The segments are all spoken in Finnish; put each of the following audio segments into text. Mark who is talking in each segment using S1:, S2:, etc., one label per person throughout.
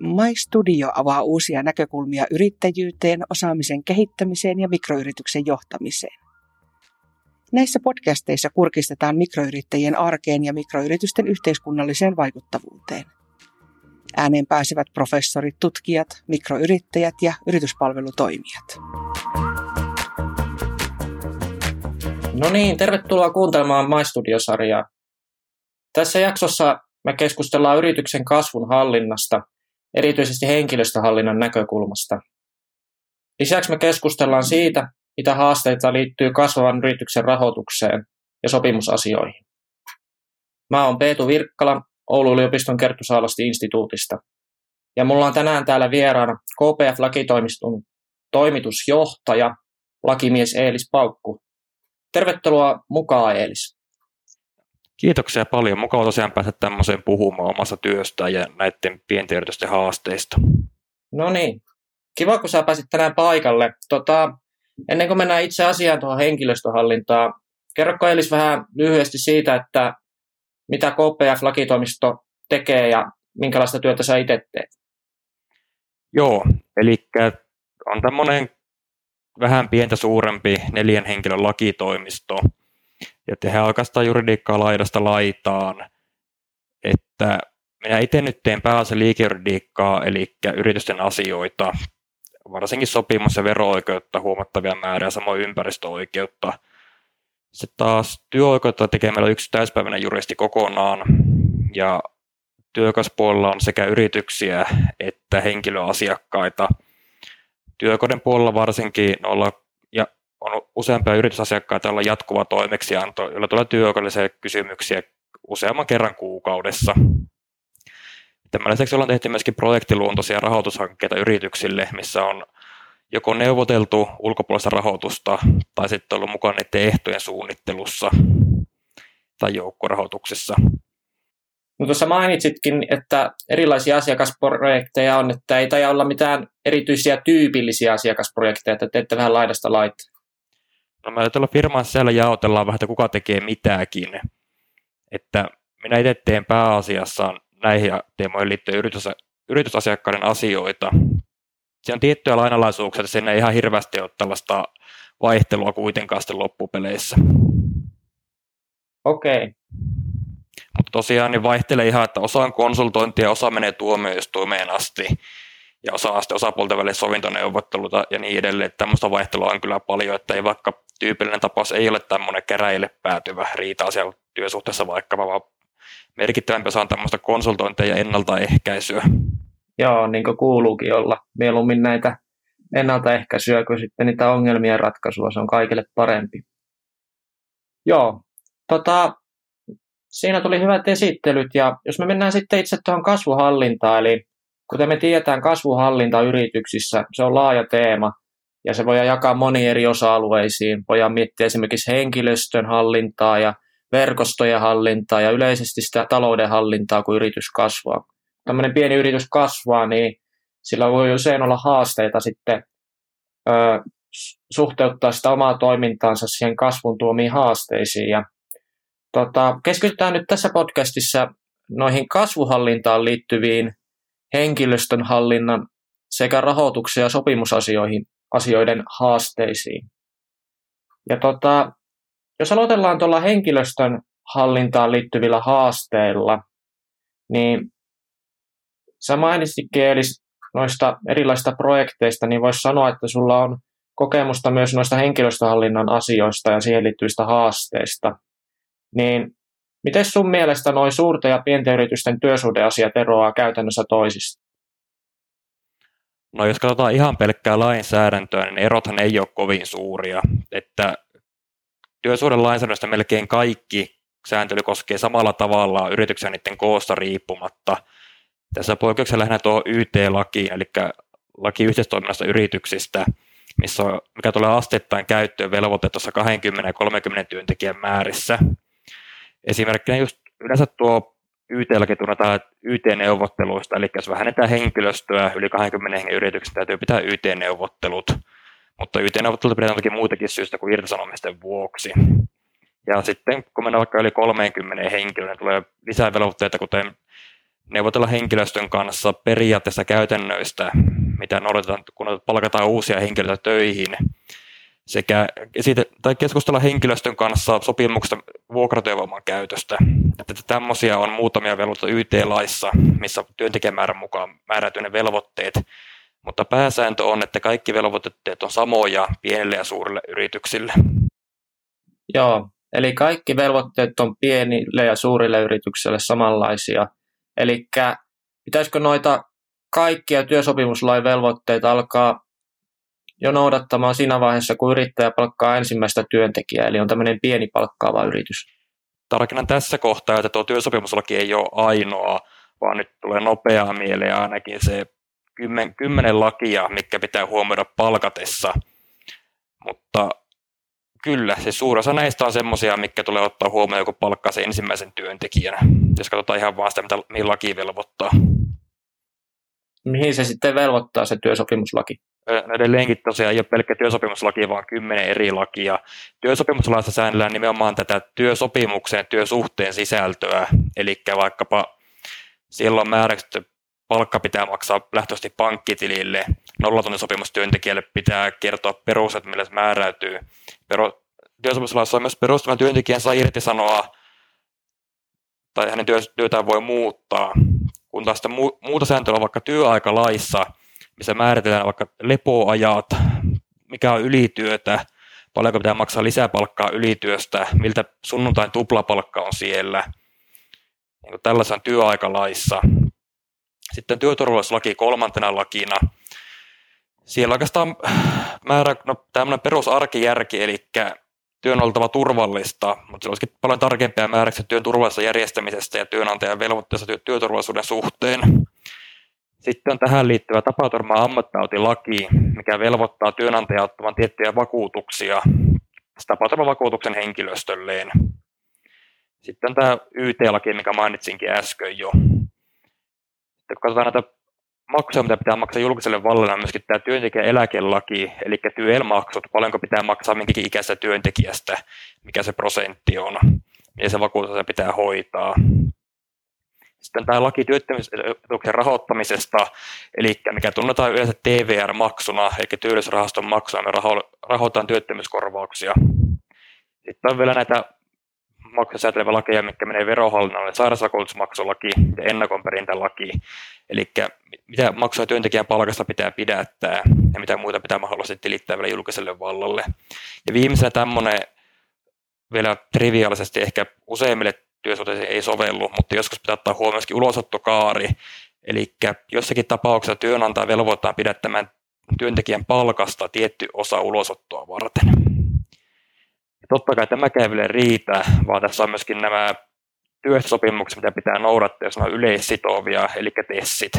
S1: My Studio avaa uusia näkökulmia yrittäjyyteen, osaamisen kehittämiseen ja mikroyrityksen johtamiseen. Näissä podcasteissa kurkistetaan mikroyrittäjien arkeen ja mikroyritysten yhteiskunnalliseen vaikuttavuuteen. Ääneen pääsevät professorit, tutkijat, mikroyrittäjät ja yrityspalvelutoimijat.
S2: No niin, tervetuloa kuuntelemaan My Studio-sarjaa. Tässä jaksossa me keskustellaan yrityksen kasvun hallinnasta, erityisesti henkilöstöhallinnan näkökulmasta. Lisäksi me keskustellaan siitä, mitä haasteita liittyy kasvavan yrityksen rahoitukseen ja sopimusasioihin. Mä oon Peetu Virkkala Oulun yliopiston Kerttu Saalasti instituutista. Ja mulla on tänään täällä vieraana KPF-lakitoimiston toimitusjohtaja, lakimies Eelis Paukku. Tervetuloa mukaan Eelis.
S3: Kiitoksia paljon. Mukava tosiaan päästä tämmöiseen puhumaan omasta työstä ja näiden pienten yritysten haasteista.
S2: No niin. Kiva, kun sä pääsit tänään paikalle. Tota, ennen kuin mennään itse asiaan tuohon henkilöstöhallintaan, kerroko Elis vähän lyhyesti siitä, että mitä KPF-lakitoimisto tekee ja minkälaista työtä sä itse teet?
S3: Joo, eli on tämmöinen vähän pientä suurempi neljän henkilön lakitoimisto, ja tehdään oikeastaan juridiikkaa laidasta laitaan, että minä itse nyt teen pääasiassa liikejuridiikkaa, eli yritysten asioita, varsinkin sopimus- ja vero-oikeutta huomattavia määriä, samoin ympäristöoikeutta. Sitten taas työoikeutta tekee meillä yksi täyspäiväinen juristi kokonaan, ja työkaispuolella on sekä yrityksiä että henkilöasiakkaita. Työkoden puolella varsinkin noilla ja on useampia yritysasiakkaita, joilla on jatkuva toimeksianto, joilla tulee työoikeudellisia kysymyksiä useamman kerran kuukaudessa. Tämän lisäksi ollaan tehty myöskin projektiluontoisia rahoitushankkeita yrityksille, missä on joko neuvoteltu ulkopuolista rahoitusta tai sitten ollut mukana niiden ehtojen suunnittelussa tai joukkorahoituksessa.
S2: No tuossa mainitsitkin, että erilaisia asiakasprojekteja on, että ei taida olla mitään erityisiä tyypillisiä asiakasprojekteja, että teette vähän laidasta laittaa.
S3: No me tällä firman siellä jaotellaan vähän, että kuka tekee mitäkin. Että minä itse teen pääasiassa näihin teemoihin liittyen yritys, yritysasiakkaiden asioita. Siinä on tiettyjä lainalaisuuksia, että siinä ei ihan hirveästi ole tällaista vaihtelua kuitenkaan sitten loppupeleissä.
S2: Okei. Okay.
S3: Mutta tosiaan niin vaihtelee ihan, että osa on konsultointia, osa menee tuomioistuimeen asti ja osa asti osapuolten välillä sovintoneuvotteluta ja niin edelleen. Että tämmöistä vaihtelua on kyllä paljon, että ei vaikka tyypillinen tapaus ei ole tämmöinen keräille päätyvä riita-asia työsuhteessa vaikka, vaan merkittävämpi osa on tämmöistä konsultointia ja ennaltaehkäisyä.
S2: Joo, niin kuin kuuluukin olla. Mieluummin näitä ennaltaehkäisyä kuin sitten niitä ongelmien ratkaisua. Se on kaikille parempi. Joo, tota, siinä tuli hyvät esittelyt ja jos me mennään sitten itse tuohon kasvuhallintaan, eli kuten me tiedetään, kasvuhallinta yrityksissä, se on laaja teema ja se voidaan jakaa moniin eri osa-alueisiin. Voidaan miettiä esimerkiksi henkilöstön hallintaa ja verkostojen hallintaa ja yleisesti sitä talouden hallintaa, kun yritys kasvaa. Tämmöinen pieni yritys kasvaa, niin sillä voi usein olla haasteita sitten ö, suhteuttaa sitä omaa toimintaansa siihen kasvun tuomiin haasteisiin. Ja, tota, keskitytään nyt tässä podcastissa noihin kasvuhallintaan liittyviin henkilöstön hallinnan sekä rahoituksen ja sopimusasioihin asioiden haasteisiin. Ja tota, jos aloitellaan tuolla henkilöstön hallintaan liittyvillä haasteilla, niin sä mainitsitkin noista erilaisista projekteista, niin voisi sanoa, että sulla on kokemusta myös noista henkilöstöhallinnan asioista ja siihen liittyvistä haasteista. Niin miten sun mielestä noin suurten ja pienten yritysten työsuhdeasiat eroaa käytännössä toisista?
S3: No jos katsotaan ihan pelkkää lainsäädäntöä, niin erothan ei ole kovin suuria. Että lainsäädännöstä melkein kaikki sääntely koskee samalla tavalla yrityksen niiden koosta riippumatta. Tässä poikkeuksessa lähinnä tuo YT-laki, eli laki yhteistoiminnasta yrityksistä, missä on, mikä tulee asteittain käyttöön velvoite tuossa 20 ja 30 työntekijän määrissä. Esimerkkinä just yleensä tuo YT-laki tunnetaan YT-neuvotteluista, eli jos vähennetään henkilöstöä yli 20 hengen yrityksestä, täytyy pitää YT-neuvottelut mutta YT-neuvottelut pidetään toki muitakin syystä kuin irtisanomisten vuoksi. Ja sitten kun mennään vaikka yli 30 henkilöön, niin tulee lisää velvoitteita, kuten neuvotella henkilöstön kanssa periaatteessa käytännöistä, mitä noudatetaan, kun palkataan uusia henkilöitä töihin, sekä tai keskustella henkilöstön kanssa sopimuksesta vuokratyövoiman käytöstä. Että tämmöisiä on muutamia velvoitteita YT-laissa, missä työntekijämäärän mukaan määräytyy ne velvoitteet, mutta pääsääntö on, että kaikki velvoitteet on samoja pienille ja suurille yrityksille.
S2: Joo, eli kaikki velvoitteet on pienille ja suurille yrityksille samanlaisia. Eli pitäisikö noita kaikkia työsopimuslain velvoitteita alkaa jo noudattamaan siinä vaiheessa, kun yrittäjä palkkaa ensimmäistä työntekijää, eli on tämmöinen pieni palkkaava yritys.
S3: Tarkennan tässä kohtaa, että tuo työsopimuslaki ei ole ainoa, vaan nyt tulee nopeaa mieleen ainakin se kymmen, kymmenen lakia, mikä pitää huomioida palkatessa. Mutta kyllä, se suurin osa näistä on semmoisia, mikä tulee ottaa huomioon, kun palkkaa se ensimmäisen työntekijän. Jos katsotaan ihan vaan sitä, mitä, mihin laki velvoittaa.
S2: Mihin se sitten velvoittaa se työsopimuslaki?
S3: Edelleenkin tosiaan ei ole pelkkä työsopimuslaki, vaan kymmenen eri lakia. Työsopimuslaissa säännellään nimenomaan tätä työsopimuksen työsuhteen sisältöä, eli vaikkapa silloin määräykset palkka pitää maksaa lähtöisesti pankkitilille, nollatuntisopimustyöntekijälle pitää kertoa perustat, millä se määräytyy. Pero, työsopimuslaissa on myös perustuvan työntekijän saa irtisanoa tai hänen työtään voi muuttaa, kun taas muuta sääntöä on vaikka työaikalaissa – missä määritellään vaikka lepoajat, mikä on ylityötä, paljonko pitää maksaa lisäpalkkaa ylityöstä, miltä sunnuntain tuplapalkka on siellä. Niin kuin tällaisen työaikalaissa. Sitten työturvallisuuslaki kolmantena lakina. Siellä oikeastaan määrä, no, tämmöinen perusarkijärki, eli työn on oltava turvallista, mutta se olisikin paljon tarkempia määräyksiä työn turvallisesta järjestämisestä ja työnantajan velvoitteesta työturvallisuuden suhteen. Sitten on tähän liittyvä tapaturma ammattautilaki, mikä velvoittaa työnantajaa ottamaan tiettyjä vakuutuksia tapaturmavakuutuksen henkilöstölleen. Sitten on tämä YT-laki, mikä mainitsinkin äsken jo. Sitten kun katsotaan näitä maksuja, mitä pitää maksaa julkiselle vallalle, on myöskin tämä työntekijän eläkelaki, eli tyel-maksut, paljonko pitää maksaa minkäkin ikäisestä työntekijästä, mikä se prosentti on, ja se vakuutus pitää hoitaa. Sitten tämä laki työttömyysetuuksien rahoittamisesta, eli mikä tunnetaan yleensä TVR-maksuna, eli työllisyysrahaston maksuna, me rahoitetaan työttömyyskorvauksia. Sitten on vielä näitä maksuja säätelevä lakeja, mikä menee verohallinnolle, sairausvakuutusmaksulaki ja ennakonperintälaki, eli mitä maksuja työntekijän palkasta pitää pidättää ja mitä muita pitää mahdollisesti tilittää vielä julkiselle vallalle. Ja viimeisenä tämmöinen vielä triviaalisesti ehkä useimmille työsuhteeseen ei sovellu, mutta joskus pitää ottaa huomioon myöskin ulosottokaari. Eli jossakin tapauksessa työnantaja velvoittaa pidättämään työntekijän palkasta tietty osa ulosottoa varten. Ja totta kai tämä ei vielä riitä, vaan tässä on myöskin nämä työehtosopimukset, mitä pitää noudattaa, jos ne on yleissitovia, eli tessit.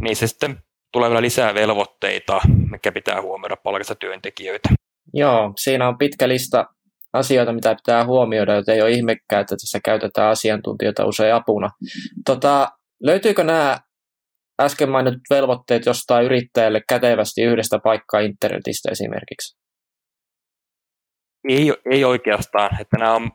S3: Niin se sitten tulee vielä lisää velvoitteita, mikä pitää huomioida palkasta työntekijöitä.
S2: Joo, siinä on pitkä lista asioita, mitä pitää huomioida, joten ei ole ihmekään, että tässä käytetään asiantuntijoita usein apuna. Tota, löytyykö nämä äsken mainitut velvoitteet jostain yrittäjälle kätevästi yhdestä paikkaa internetistä esimerkiksi?
S3: Ei, ei oikeastaan, että nämä on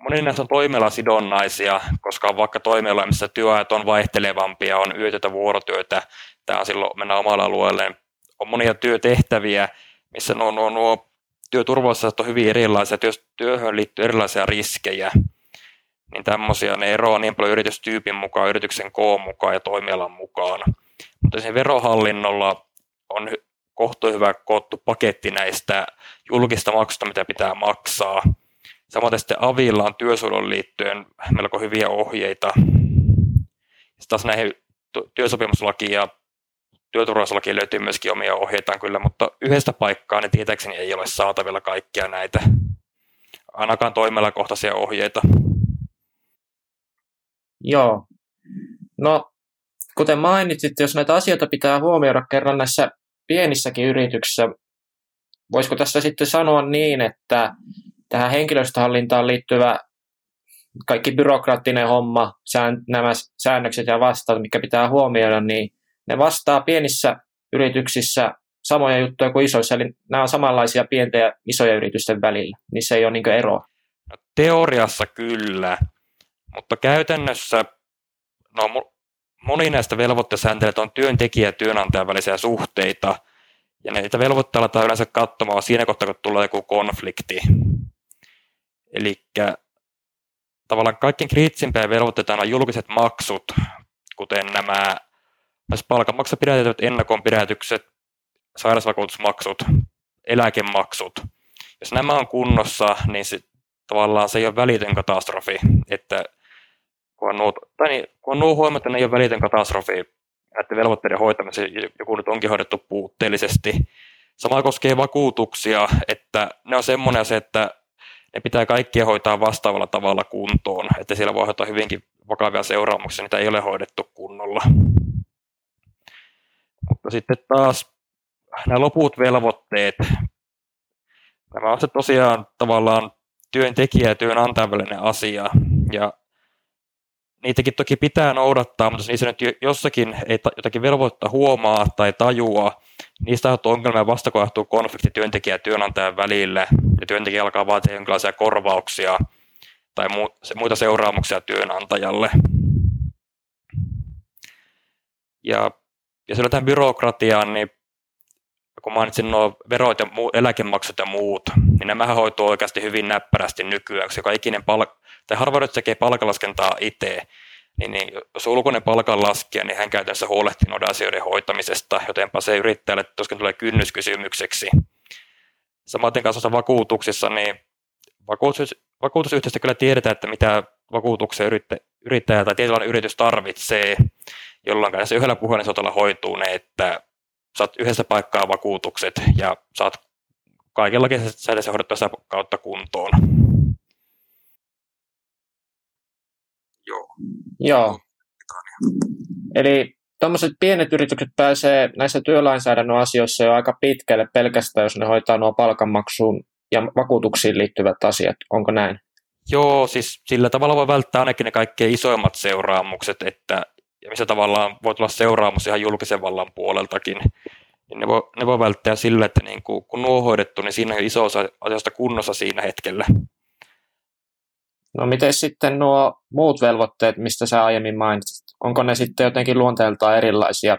S3: Moni näistä on toimialasidonnaisia, koska on vaikka toimiala, missä työajat on vaihtelevampia, on yötyötä, vuorotyötä, tämä silloin mennä omalla alueelle. On monia työtehtäviä, missä nuo, nuo, nuo työturvallisuus on hyvin erilaisia, jos työhön liittyy erilaisia riskejä, niin tämmöisiä ne eroaa niin paljon yritystyypin mukaan, yrityksen koon mukaan ja toimialan mukaan. Mutta sen verohallinnolla on kohtu hyvä koottu paketti näistä julkista maksusta, mitä pitää maksaa. Samoin sitten Avilla on työsuojelun liittyen melko hyviä ohjeita. Sitten taas näihin työsopimuslakiin ja työturvallisuuslaki löytyy myöskin omia ohjeitaan kyllä, mutta yhdestä paikkaa ne tietääkseni ei ole saatavilla kaikkia näitä, ainakaan toimialakohtaisia ohjeita.
S2: Joo. No, kuten mainitsit, jos näitä asioita pitää huomioida kerran näissä pienissäkin yrityksissä, voisiko tässä sitten sanoa niin, että tähän henkilöstöhallintaan liittyvä kaikki byrokraattinen homma, nämä säännökset ja vastaat, mikä pitää huomioida, niin ne vastaa pienissä yrityksissä samoja juttuja kuin isoissa, eli nämä on samanlaisia pienten ja isojen yritysten välillä. Niissä ei ole niin eroa.
S3: No, teoriassa kyllä, mutta käytännössä, no moni näistä velvoittesääntelyitä on työntekijä- ja työnantajan välisiä suhteita, ja niitä velvoitteita aletaan yleensä katsomaan siinä kohtaa, kun tulee joku konflikti. Eli tavallaan kaikkein kriittisimpiä velvoitteita on julkiset maksut, kuten nämä palkanmaksa pidätetyt ennakonpidätykset, sairausvakuutusmaksut, eläkemaksut. Jos nämä on kunnossa, niin se, tavallaan se ei ole välitön katastrofi, että kun on nuo, tai niin, kun on nuo huomattu, ne ei ole välitön katastrofi, että velvoitteiden hoitamiseen joku nyt onkin hoidettu puutteellisesti. Sama koskee vakuutuksia, että ne on semmoinen se, että ne pitää kaikkia hoitaa vastaavalla tavalla kuntoon, että siellä voi hoitaa hyvinkin vakavia seuraamuksia, niitä ei ole hoidettu kunnolla. Mutta sitten taas nämä loput velvoitteet, nämä on se tosiaan tavallaan työntekijä ja työnantajan välinen asia, ja niitäkin toki pitää noudattaa, mutta jos niissä nyt jossakin ei jotakin velvoittaa huomaa tai tajua, niistä aiheutuu ongelmia vasta kun konflikti työntekijä ja työnantajan välille, ja työntekijä alkaa vaatia jonkinlaisia korvauksia tai muita seuraamuksia työnantajalle. Ja ja silloin tähän byrokratiaan, niin kun mainitsin nuo verot ja muu, eläkemaksut ja muut, niin nämä hoituu oikeasti hyvin näppärästi nykyään, koska joka ikinen palk- tai harva tekee palkalaskentaa itse, niin, niin jos ulkoinen palkanlaskija, niin hän käytännössä huolehtii noiden asioiden hoitamisesta, jotenpa se yrittäjälle tuskin tulee kynnyskysymykseksi. Samaten kanssa vakuutuksissa, niin vakuutus, vakuutusyhtiöstä kyllä tiedetään, että mitä vakuutuksia yrittä, yrittäjä tai tietynlainen yritys tarvitsee, jolloin se yhdellä puhelinsotalla hoituu ne, että saat yhdessä paikkaa vakuutukset ja saat kaikillakin säädössä hoidettua sitä kautta kuntoon.
S2: Joo. Joo. Eli tuommoiset pienet yritykset pääsee näissä työlainsäädännön asioissa jo aika pitkälle pelkästään, jos ne hoitaa nuo palkanmaksuun ja vakuutuksiin liittyvät asiat. Onko näin?
S3: Joo, siis sillä tavalla voi välttää ainakin ne kaikkein isoimmat seuraamukset, että ja missä tavallaan voi tulla seuraamus ihan julkisen vallan puoleltakin, niin ne voi, ne voi välttää sillä, että niin kuin, kun nuo on hoidettu, niin siinä on iso osa asioista kunnossa siinä hetkellä.
S2: No miten sitten nuo muut velvoitteet, mistä sä aiemmin mainitsit, onko ne sitten jotenkin luonteeltaan erilaisia?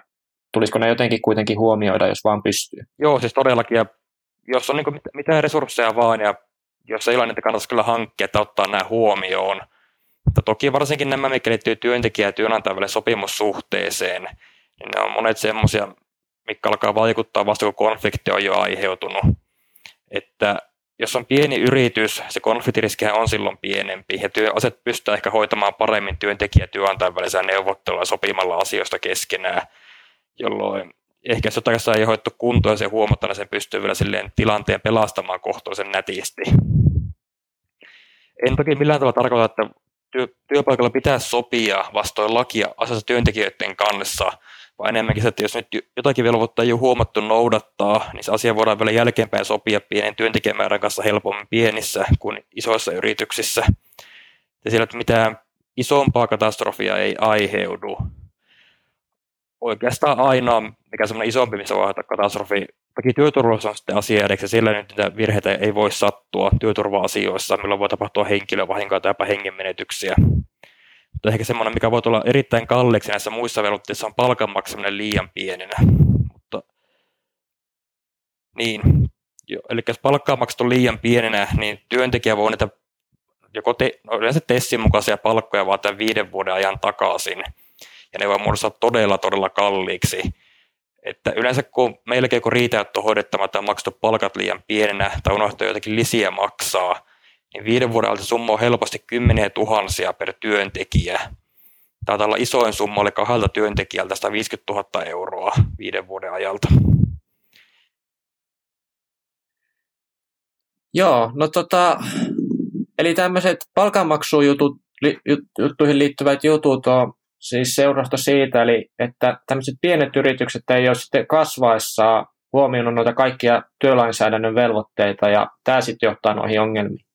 S2: Tulisiko ne jotenkin kuitenkin huomioida, jos vaan pystyy?
S3: Joo, siis todellakin. Ja jos on niin mitään resursseja vaan ja jos ei ole, niin kannattaisi kyllä hankkia, että ottaa nämä huomioon. Mutta toki varsinkin nämä, mikä liittyy työntekijä- ja työnantajan sopimussuhteeseen, niin ne on monet semmoisia, mikä alkaa vaikuttaa vasta kun konflikti on jo aiheutunut. Että jos on pieni yritys, se konfliktiriski on silloin pienempi ja työaset pystyy ehkä hoitamaan paremmin työntekijä- ja työnantajan välisellä sopimalla asioista keskenään, jolloin ehkä jos jotain ei hoidettu kuntoon se huomataan, niin sen pystyy vielä silleen tilanteen pelastamaan kohtuullisen nätisti. En toki millään tavalla tarkoita, että työ, työpaikalla pitää sopia vastoin lakia asiassa työntekijöiden kanssa, vaan enemmänkin se, että jos nyt jotakin velvoittaa ei ole huomattu noudattaa, niin se asia voidaan vielä jälkeenpäin sopia pienen työntekijämäärän kanssa helpommin pienissä kuin isoissa yrityksissä. Ja siellä, että mitään isompaa katastrofia ei aiheudu. Oikeastaan ainoa, mikä semmoinen isompi, missä voi aiheuttaa katastrofi, toki työturvallisuus on sitten asia, eli sillä nyt niitä virheitä ei voi sattua työturva-asioissa, milloin voi tapahtua henkilövahinkoja tai jopa hengenmenetyksiä. Mutta ehkä semmoinen, mikä voi tulla erittäin kalliiksi näissä muissa velvoitteissa, on palkan maksaminen liian pienenä. Mutta, niin, jo, eli jos palkkaa maksettu liian pienenä, niin työntekijä voi niitä joko te, no yleensä tessin mukaisia palkkoja vaatia viiden vuoden ajan takaisin. Ja ne voi muodostaa todella, todella kalliiksi että yleensä kun meilläkin joku riitä, on hoidettamatta ja maksettu palkat liian pienenä tai unohtaa jotakin lisiä maksaa, niin viiden vuoden ajalta summa on helposti kymmeniä tuhansia per työntekijä. Taitaa olla isoin summa oli kahdelta työntekijältä 150 000 euroa viiden vuoden ajalta.
S2: Joo, no tota, eli tämmöiset palkanmaksujuttuihin liittyvät jutut on siis seurasta siitä, eli että tämmöiset pienet yritykset ei ole sitten kasvaessaan huomioinut noita kaikkia työlainsäädännön velvoitteita, ja tämä sitten johtaa noihin ongelmiin.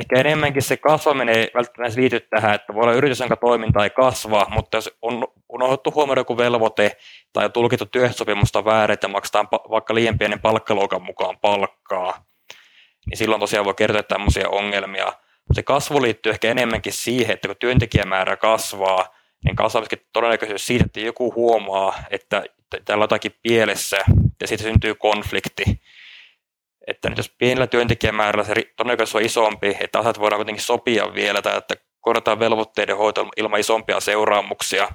S3: Ehkä enemmänkin se kasvaminen ei välttämättä liity tähän, että voi olla yritys, jonka toiminta ei kasva, mutta jos on unohdettu huomioida joku velvoite tai tulkittu työehtosopimusta väärin, että maksetaan vaikka liian pienen palkkaluokan mukaan palkkaa, niin silloin tosiaan voi kertoa tämmöisiä ongelmia. Se kasvu liittyy ehkä enemmänkin siihen, että kun työntekijämäärä kasvaa, niin kasvaisikin todennäköisyys siitä, että joku huomaa, että täällä on jotakin pielessä ja siitä syntyy konflikti. Että nyt jos pienellä työntekijämäärällä se todennäköisyys on isompi, että asiat voidaan kuitenkin sopia vielä tai että korjataan velvoitteiden hoito ilman isompia seuraamuksia,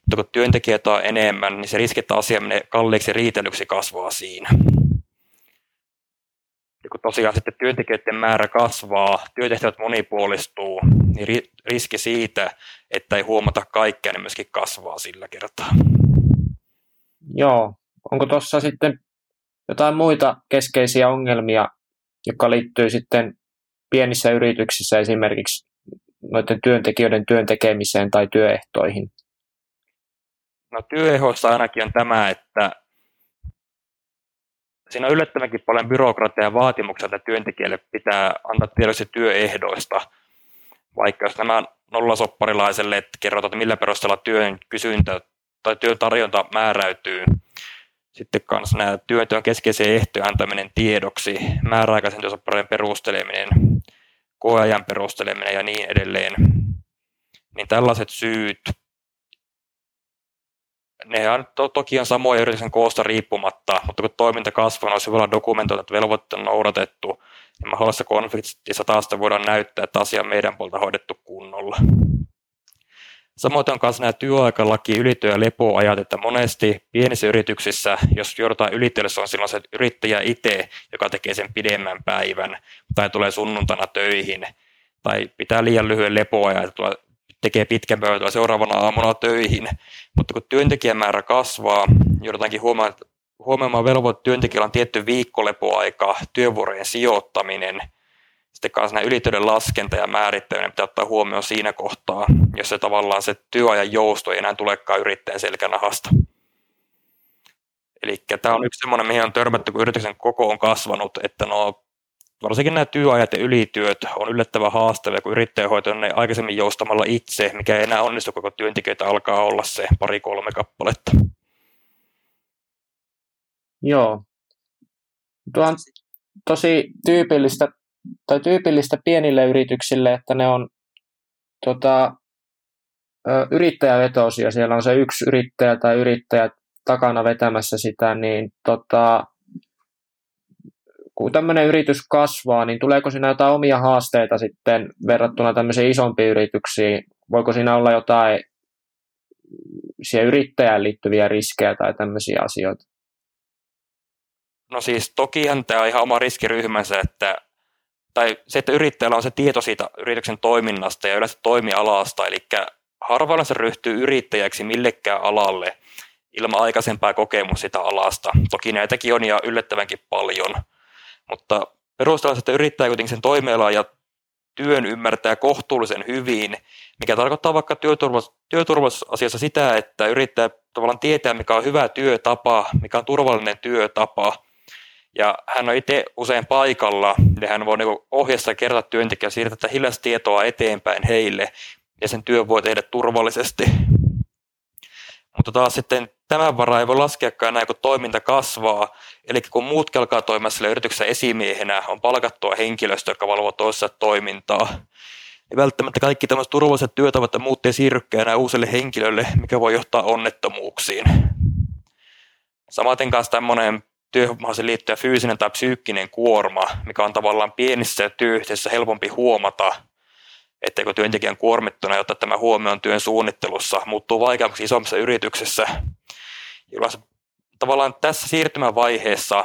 S3: mutta kun työntekijöitä on enemmän, niin se riski, että asia menee kalliiksi riitelyksi kasvaa siinä. Ja kun tosiaan sitten työntekijöiden määrä kasvaa, työtehtävät monipuolistuu, niin riski siitä, että ei huomata kaikkea, niin myöskin kasvaa sillä kertaa.
S2: Joo. Onko tuossa sitten jotain muita keskeisiä ongelmia, jotka liittyy sitten pienissä yrityksissä esimerkiksi noiden työntekijöiden työntekemiseen tai työehtoihin?
S3: No työehdoissa ainakin on tämä, että siinä on yllättävänkin paljon byrokratiaa ja vaatimuksia, että työntekijälle pitää antaa tiedoksi työehdoista. Vaikka jos nämä nollasopparilaiselle, että kerrotaan, että millä perusteella työn kysyntä tai työn tarjonta määräytyy. Sitten kanssa nämä työnteon keskeisiä ehtoja antaminen tiedoksi, määräaikaisen työsoppareiden perusteleminen, koeajan perusteleminen ja niin edelleen. Niin tällaiset syyt ne on to, toki on samoja yrityksen koosta riippumatta, mutta kun toiminta kasvaa, olisi hyvä dokumentoitu, että velvoitteet on noudatettu, niin mahdollisessa konfliktissa taas voidaan näyttää, että asia on meidän puolta hoidettu kunnolla. Samoin on myös nämä työaikalaki, ylityö- ja lepoajat, että monesti pienissä yrityksissä, jos joudutaan ylityölle, se on silloin se yrittäjä itse, joka tekee sen pidemmän päivän, tai tulee sunnuntana töihin, tai pitää liian lyhyen lepoajan, että tekee pitkän pöytällä seuraavana aamuna töihin. Mutta kun työntekijämäärä kasvaa, joudutaankin huomaamaan, huomioimaan velvoite, työntekijällä on tietty viikkolepoaika, työvuorojen sijoittaminen, sitten kanssa nämä ylitöiden laskenta ja määrittäminen pitää ottaa huomioon siinä kohtaa, jos se tavallaan se työajan jousto ei enää tulekaan yrittäjän selkänahasta. Eli tämä on yksi semmoinen, mihin on törmätty, kun yrityksen koko on kasvanut, että no varsinkin nämä työajat ja ylityöt on yllättävän haastavia, kun yrittäjä hoitaa ne aikaisemmin joustamalla itse, mikä ei enää onnistu, koko työntekijöitä alkaa olla se pari-kolme kappaletta.
S2: Joo. Tuo on tosi tyypillistä, tai tyypillistä pienille yrityksille, että ne on tota, yrittäjävetoisia. Siellä on se yksi yrittäjä tai yrittäjä takana vetämässä sitä, niin tota, kun tämmöinen yritys kasvaa, niin tuleeko siinä jotain omia haasteita sitten verrattuna tämmöisiin isompiin yrityksiin? Voiko siinä olla jotain siihen yrittäjään liittyviä riskejä tai tämmöisiä asioita?
S3: No siis tokihan tämä on ihan oma riskiryhmänsä, että tai se, että yrittäjällä on se tieto siitä yrityksen toiminnasta ja yleensä toimialasta, eli harvoin se ryhtyy yrittäjäksi millekään alalle ilman aikaisempaa kokemusta sitä alasta. Toki näitäkin on ja yllättävänkin paljon – mutta perustellaan, että yrittää kuitenkin sen toimialaa ja työn ymmärtää kohtuullisen hyvin, mikä tarkoittaa vaikka työturvallisuus, työturvallisuusasiassa sitä, että yrittää tavallaan tietää, mikä on hyvä työtapa, mikä on turvallinen työtapa, ja hän on itse usein paikalla, ja hän voi niin ja kertoa työntekijä siirtää hiljaista tietoa eteenpäin heille, ja sen työ voi tehdä turvallisesti. Mutta taas sitten tämän varaa ei voi laskeakaan enää, kun toiminta kasvaa. Eli kun muut alkaa toimia sillä yrityksessä esimiehenä, on palkattua henkilöstö, joka valvoo toisessa toimintaa. Ja välttämättä kaikki tämmöiset turvalliset työtavat ja muut ei enää uusille henkilölle, mikä voi johtaa onnettomuuksiin. Samaten kanssa tämmöinen työhommaan liittyvä fyysinen tai psyykkinen kuorma, mikä on tavallaan pienissä työyhteisöissä helpompi huomata – etteikö työntekijän kuormittuna, jotta tämä huomioon työn suunnittelussa muuttuu vaikeammaksi isommissa yrityksissä, tavallaan tässä siirtymävaiheessa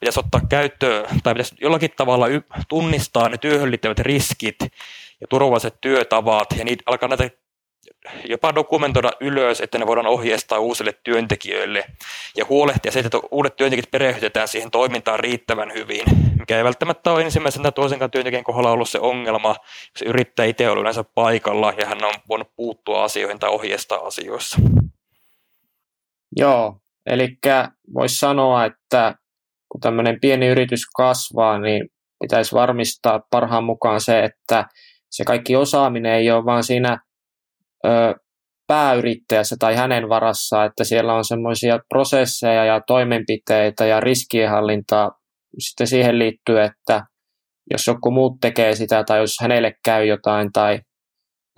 S3: pitäisi ottaa käyttöön tai pitäisi jollakin tavalla tunnistaa ne työhön liittyvät riskit ja turvalliset työtavat ja niitä alkaa näitä jopa dokumentoida ylös, että ne voidaan ohjeistaa uusille työntekijöille ja huolehtia siitä, että uudet työntekijät perehdytetään siihen toimintaan riittävän hyvin, mikä ei välttämättä ole ensimmäisen tai toisenkaan työntekijän kohdalla ollut se ongelma, se yrittää itse olla yleensä paikalla ja hän on voinut puuttua asioihin tai ohjeistaa asioissa.
S2: Joo, eli voisi sanoa, että kun tämmöinen pieni yritys kasvaa, niin pitäisi varmistaa parhaan mukaan se, että se kaikki osaaminen ei ole vaan siinä pääyrittäjässä tai hänen varassa, että siellä on semmoisia prosesseja ja toimenpiteitä ja riskienhallintaa sitten siihen liittyy, että jos joku muut tekee sitä tai jos hänelle käy jotain tai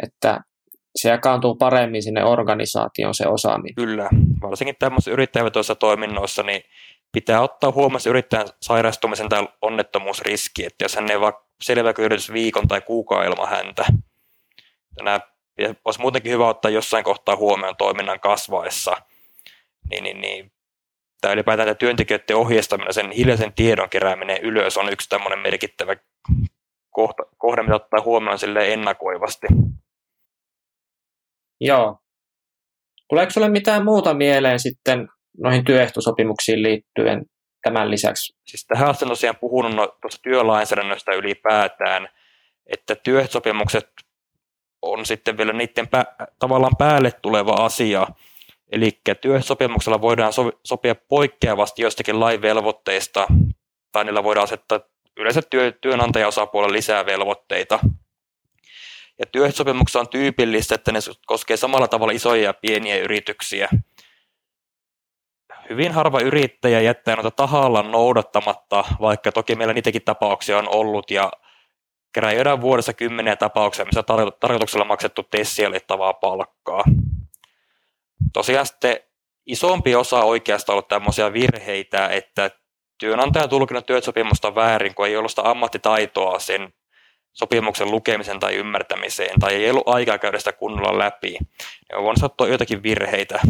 S2: että se jakaantuu paremmin sinne organisaation se osaaminen.
S3: Kyllä, varsinkin tämmöisissä yrittäjävetoissa toiminnoissa, niin pitää ottaa huomioon yrittäjän sairastumisen tai onnettomuusriski, että jos hän ei selviäkö yritys viikon tai kuukauden ilman häntä. Nämä olisi muutenkin hyvä ottaa jossain kohtaa huomioon toiminnan kasvaessa, niin, niin, niin tämä ylipäätään työntekijöiden ohjeistaminen, sen hiljaisen tiedon kerääminen ylös on yksi tämmöinen merkittävä kohta, kohde, mitä ottaa huomioon sille ennakoivasti.
S2: Joo. Tuleeko sinulle mitään muuta mieleen sitten noihin työehtosopimuksiin liittyen tämän lisäksi?
S3: Siis tähän asti tosiaan puhunut no, tuosta työlainsäädännöstä ylipäätään, että työehtosopimukset on sitten vielä niiden pä- tavallaan päälle tuleva asia. Eli työehtosopimuksella voidaan so- sopia poikkeavasti joistakin lainvelvoitteista, tai niillä voidaan asettaa yleensä työ- työnantajaosapuolella lisää velvoitteita. Ja työehtosopimuksessa on tyypillistä, että ne koskee samalla tavalla isoja ja pieniä yrityksiä. Hyvin harva yrittäjä jättää noita tahalla noudattamatta, vaikka toki meillä niitäkin tapauksia on ollut, ja keräydään vuodessa kymmeniä tapauksia, missä tarkoituksella maksettu tessialittavaa palkkaa. Tosiaan sitten isompi osa oikeastaan ollut tämmöisiä virheitä, että työnantaja on tulkinut työsopimusta väärin, kun ei ollut sitä ammattitaitoa sen sopimuksen lukemisen tai ymmärtämiseen, tai ei ollut aikaa käydä sitä kunnolla läpi. Ja on voinut sattua joitakin virheitä.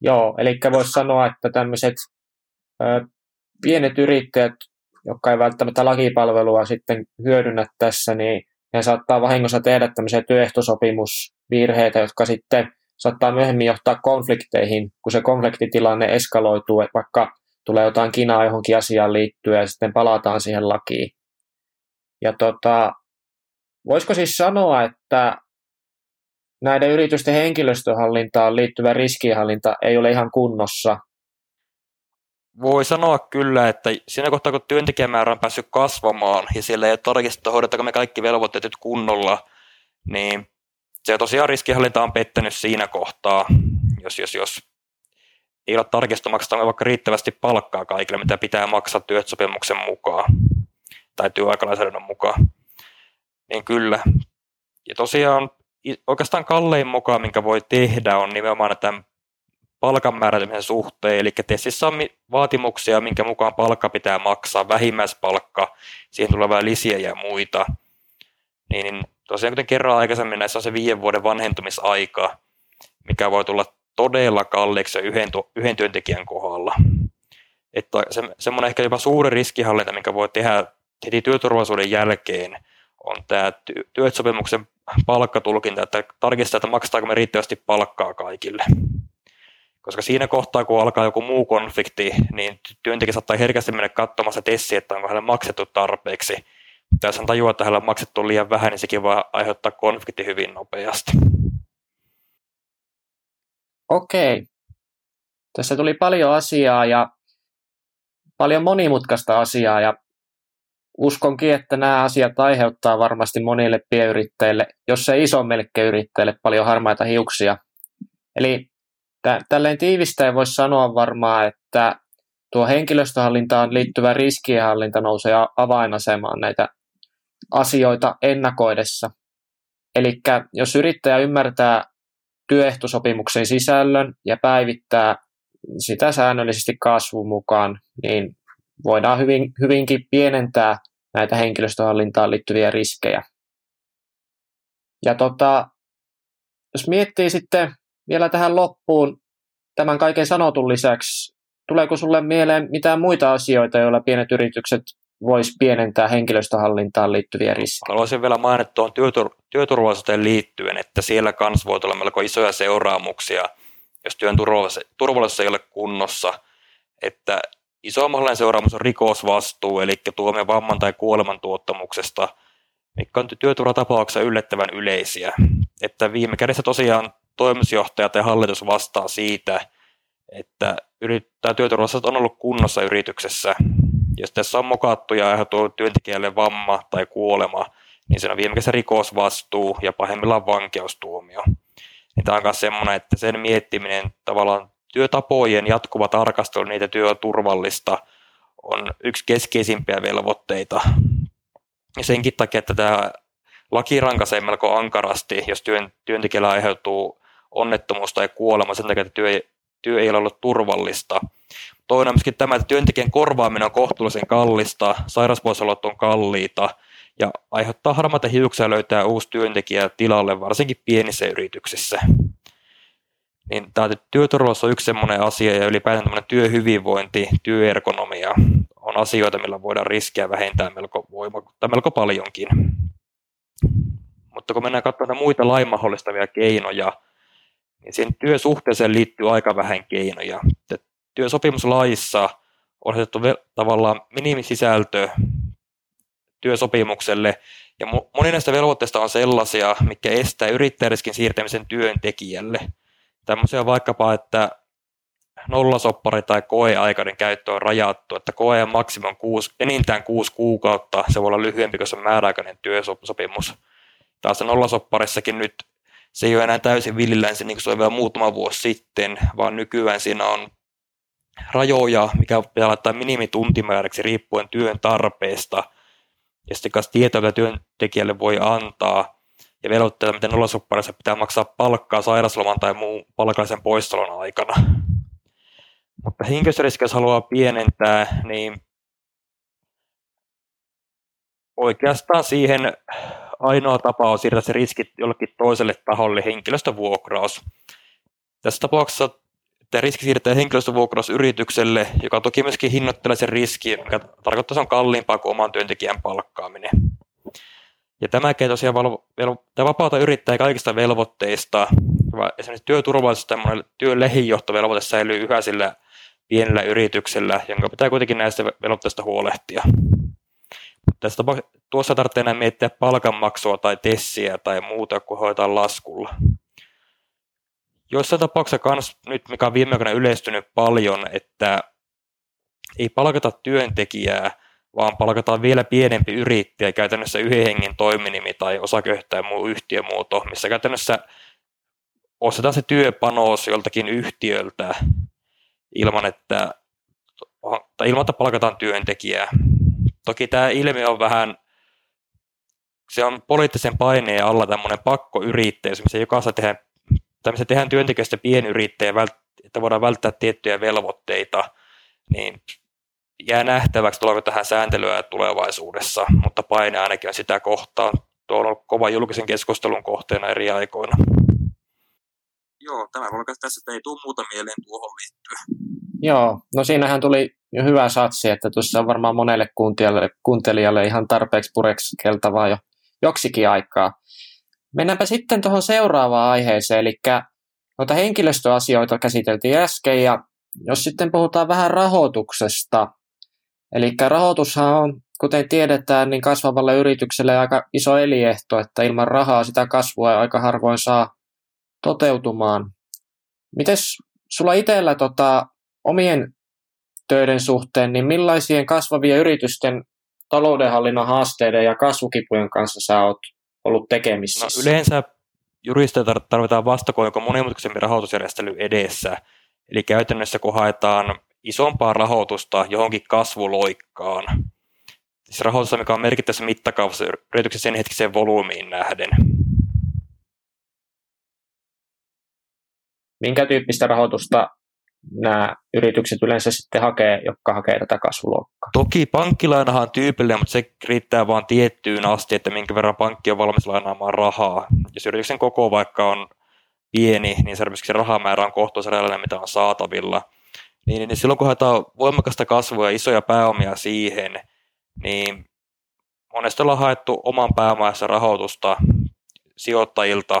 S2: Joo, eli voisi sanoa, että tämmöiset ö, pienet yrittäjät, jotka ei välttämättä lakipalvelua sitten hyödynnä tässä, niin ne saattaa vahingossa tehdä tämmöisiä työehtosopimusvirheitä, jotka sitten saattaa myöhemmin johtaa konflikteihin, kun se konfliktitilanne eskaloituu, että vaikka tulee jotain kinaa johonkin asiaan liittyen ja sitten palataan siihen lakiin. Ja tota, voisiko siis sanoa, että näiden yritysten henkilöstöhallintaan liittyvä riskihallinta ei ole ihan kunnossa?
S3: Voi sanoa kyllä, että siinä kohtaa kun työntekijämäärä on päässyt kasvamaan ja siellä ei tarkisteta, hoidetaanko me kaikki velvoitteet nyt kunnolla, niin se tosiaan riskihallinta on pettänyt siinä kohtaa, jos, jos, jos ei ole tarkistamassa vaikka riittävästi palkkaa kaikille, mitä pitää maksaa työsopimuksen mukaan tai työaikalainsäädännön mukaan. Niin kyllä. Ja tosiaan oikeastaan kallein mukaan, minkä voi tehdä, on nimenomaan tämän palkan määrätymisen suhteen. Eli testissä on vaatimuksia, minkä mukaan palkka pitää maksaa, vähimmäispalkka, siihen tulee vähän lisiä ja muita. Niin, niin tosiaan kuten kerran aikaisemmin, näissä on se viiden vuoden vanhentumisaika, mikä voi tulla todella kalliiksi yhden, yhden työntekijän kohdalla. Että se, semmoinen ehkä jopa suuri riskihallinta, mikä voi tehdä heti työturvallisuuden jälkeen, on tämä työsopimuksen palkkatulkinta, että tarkistaa, että maksetaanko me riittävästi palkkaa kaikille. Koska siinä kohtaa, kun alkaa joku muu konflikti, niin työntekijä saattaa herkästi mennä katsomassa tessiä, että onko hänelle maksettu tarpeeksi. Mutta jos hän tajuaa, että hänellä on maksettu liian vähän, niin sekin voi aiheuttaa konflikti hyvin nopeasti.
S2: Okei. Tässä tuli paljon asiaa ja paljon monimutkaista asiaa ja uskonkin, että nämä asiat aiheuttaa varmasti monille pienyrittäjille, jos ei isommillekin yrittäjille, paljon harmaita hiuksia. Eli tä- tälleen tiivistäen voisi sanoa varmaan, että tuo henkilöstöhallintaan liittyvä riskienhallinta nousee avainasemaan näitä asioita ennakoidessa. Eli jos yrittäjä ymmärtää työehtosopimuksen sisällön ja päivittää sitä säännöllisesti kasvun mukaan, niin voidaan hyvin, hyvinkin pienentää näitä henkilöstöhallintaan liittyviä riskejä. Ja tota, jos miettii sitten vielä tähän loppuun tämän kaiken sanotun lisäksi, tuleeko sulle mieleen mitään muita asioita, joilla pienet yritykset voisi pienentää henkilöstöhallintaan liittyviä riskejä.
S3: Haluaisin vielä mainita tuohon työtur- työturvallisuuteen liittyen, että siellä kanssa voi olla melko isoja seuraamuksia, jos työn turvallisuus ei ole kunnossa, että iso mahdollinen seuraamus on rikosvastuu, eli tuomio vamman tai kuoleman tuottamuksesta, mikä on työturvatapauksessa yllättävän yleisiä. Että viime kädessä tosiaan toimitusjohtaja tai hallitus vastaa siitä, että yrittää työturvallisuus on ollut kunnossa yrityksessä jos tässä on mokattu ja aiheutuu työntekijälle vamma tai kuolema, niin se on viime rikosvastuu ja pahimmillaan vankeustuomio. Niin tämä on myös semmoinen, että sen miettiminen tavallaan työtapojen jatkuva tarkastelu, niitä työturvallista, on yksi keskeisimpiä velvoitteita. Ja senkin takia, että tämä laki rankaisee melko ankarasti, jos työn, työntekijällä aiheutuu onnettomuus tai kuolema sen takia, että työ, työ ei ole ollut turvallista. Toinen on myöskin tämä, että työntekijän korvaaminen on kohtuullisen kallista, sairauspoissaolot on kalliita ja aiheuttaa harmaita hiuksia löytää uusi työntekijä tilalle, varsinkin pienissä yrityksissä. Niin tämä työturvallisuus on yksi sellainen asia ja ylipäätään työhyvinvointi, työergonomia on asioita, millä voidaan riskiä vähentää melko, voima, tai melko paljonkin. Mutta kun mennään katsomaan muita lain mahdollistavia keinoja, niin siihen työsuhteeseen liittyy aika vähän keinoja. Työsopimuslaissa on asetettu tavallaan minimisisältö työsopimukselle, ja moni näistä velvoitteista on sellaisia, mikä estää yrittäjäriskin siirtämisen työntekijälle. Tämmöisiä vaikkapa, että nollasoppari tai koeaikainen käyttö on rajattu, että koe on maksimum kuusi, enintään kuusi kuukautta, se voi olla lyhyempi, koska se on määräaikainen työsopimus. Taas nollasopparissakin nyt se ei ole enää täysin villillään se niin kuin se oli vielä muutama vuosi sitten, vaan nykyään siinä on rajoja, mikä pitää laittaa minimituntimääräksi riippuen työn tarpeesta, ja sitten kanssa tietoa, mitä työntekijälle voi antaa, ja velvoitteita, miten nollasopparissa pitää maksaa palkkaa sairasloman tai muun palkallisen poistolon aikana. Mutta henkilöstöriskiä, jos haluaa pienentää, niin oikeastaan siihen ainoa tapa on siirtää se riskit jollekin toiselle taholle henkilöstövuokraus. Tässä tapauksessa tämä riski siirretään henkilöstövuokrausyritykselle, joka toki myöskin hinnoittelee sen riski, mikä tarkoittaa, että se on kalliimpaa kuin oman työntekijän palkkaaminen. Ja tämäkin tosiaan valvo, tämä vapaata yrittää kaikista velvoitteista. Esimerkiksi työturvallisuus, tämmöinen työn lehinjohtovelvoite säilyy yhä sillä pienellä yrityksellä, jonka pitää kuitenkin näistä velvoitteista huolehtia. Tässä tuossa tarvitsee enää miettiä palkanmaksua tai tessiä tai muuta, kun hoitaa laskulla. Joissain tapauksissa kans nyt, mikä on viime aikoina yleistynyt paljon, että ei palkata työntekijää, vaan palkataan vielä pienempi yrittäjä, käytännössä yhden hengen toiminimi tai osakeyhtiö muu yhtiömuoto, missä käytännössä ostetaan se työpanos joltakin yhtiöltä ilman, että, tai ilman, että palkataan työntekijää. Toki tämä ilmiö on vähän, se on poliittisen paineen alla tämmöinen pakkoyrittäjyys, missä jokaisessa tehdään, missä tehdään työntekijöistä pienyrittäjä, että voidaan välttää tiettyjä velvoitteita, niin jää nähtäväksi, tuleeko tähän sääntelyä tulevaisuudessa, mutta paine ainakin on sitä kohtaan. Tuo on ollut kova julkisen keskustelun kohteena eri aikoina.
S4: Joo, tämä voi tässä, ei tule muuta mieleen tuohon liittyen.
S2: Joo, no siinähän tuli jo hyvä satsi, että tuossa on varmaan monelle kuuntelijalle, kuuntelijalle ihan tarpeeksi purekskeltavaa jo joksikin aikaa. Mennäänpä sitten tuohon seuraavaan aiheeseen, eli noita henkilöstöasioita käsiteltiin äsken, ja jos sitten puhutaan vähän rahoituksesta, eli rahoitushan on, kuten tiedetään, niin kasvavalle yritykselle aika iso eliehto, että ilman rahaa sitä kasvua aika harvoin saa toteutumaan. Mites sulla itsellä tota, omien töiden suhteen, niin millaisien kasvavien yritysten taloudenhallinnan haasteiden ja kasvukipujen kanssa sä oot ollut tekemisissä?
S3: No yleensä juristeja tarvitaan vastakoon joko monimutkaisempi rahoitusjärjestely edessä. Eli käytännössä kun haetaan isompaa rahoitusta johonkin kasvuloikkaan, siis rahoitusta, mikä on merkittävässä mittakaavassa yrityksen sen hetkiseen volyymiin nähden.
S2: Minkä tyyppistä rahoitusta nämä yritykset yleensä sitten hakee, jotka hakee tätä kasvuluokkaa.
S3: Toki pankkilainahan on tyypillinen, mutta se riittää vain tiettyyn asti, että minkä verran pankki on valmis lainaamaan rahaa. Jos yrityksen koko vaikka on pieni, niin se rahamäärä on kohtuullisen rajallinen, mitä on saatavilla. Niin, niin silloin kun haetaan voimakasta kasvua ja isoja pääomia siihen, niin monesti ollaan haettu oman pääomaissa rahoitusta sijoittajilta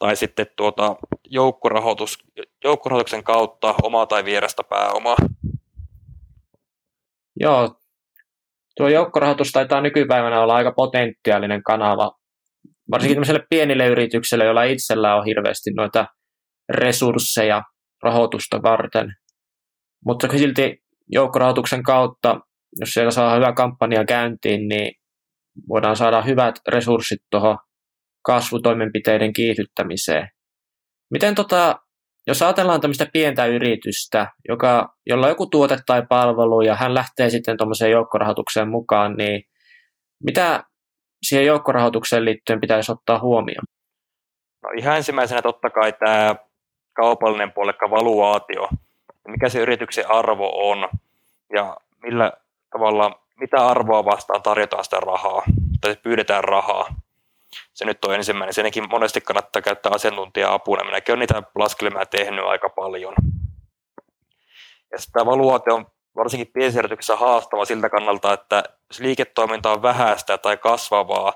S3: tai sitten tuota joukkorahoitus, joukkorahoituksen kautta omaa tai vierestä pääomaa.
S2: Joo, tuo joukkorahoitus taitaa nykypäivänä olla aika potentiaalinen kanava, varsinkin tämmöiselle pienille yrityksille, joilla itsellä on hirveästi noita resursseja rahoitusta varten. Mutta silti joukkorahoituksen kautta, jos siellä saa hyvä kampanja käyntiin, niin voidaan saada hyvät resurssit tuohon kasvutoimenpiteiden kiihdyttämiseen. Miten tota, jos ajatellaan tämmöistä pientä yritystä, joka, jolla on joku tuote tai palvelu ja hän lähtee sitten tuommoiseen joukkorahoitukseen mukaan, niin mitä
S5: siihen joukkorahoitukseen liittyen pitäisi ottaa huomioon?
S3: No ihan ensimmäisenä totta kai tämä kaupallinen puoli, valuaatio, mikä se yrityksen arvo on ja millä tavalla, mitä arvoa vastaan tarjotaan sitä rahaa tai pyydetään rahaa. Se nyt on ensimmäinen. Senkin monesti kannattaa käyttää asiantuntija-apuna. Minäkin olen niitä laskelmia tehnyt aika paljon. Ja sitä valuaatio on varsinkin pienissä haastava siltä kannalta, että jos liiketoiminta on vähäistä tai kasvavaa,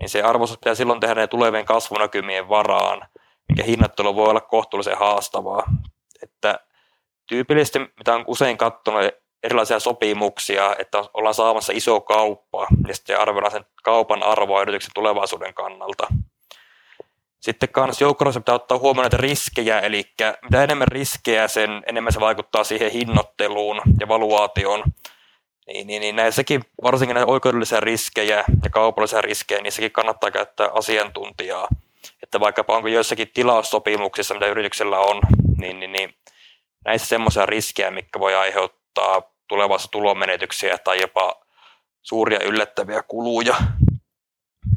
S3: niin se arvostus pitää silloin tehdä ne tulevien kasvunäkymien varaan, mikä hinnattelu voi olla kohtuullisen haastavaa. Että tyypillisesti, mitä on usein katsonut, erilaisia sopimuksia, että ollaan saamassa iso kauppa, ja sitten arvioidaan sen kaupan arvoa yrityksen tulevaisuuden kannalta. Sitten kanssa joukkorahoissa pitää ottaa huomioon näitä riskejä, eli mitä enemmän riskejä, sen enemmän se vaikuttaa siihen hinnoitteluun ja valuaatioon. Niin, niin, niin näissäkin, varsinkin näitä oikeudellisia riskejä ja kaupallisia riskejä, niissäkin kannattaa käyttää asiantuntijaa. Että vaikkapa onko joissakin tilaussopimuksissa, mitä yrityksellä on, niin, niin, niin näissä semmoisia riskejä, mikä voi aiheuttaa tulevassa tulomenetyksiä tai jopa suuria yllättäviä kuluja.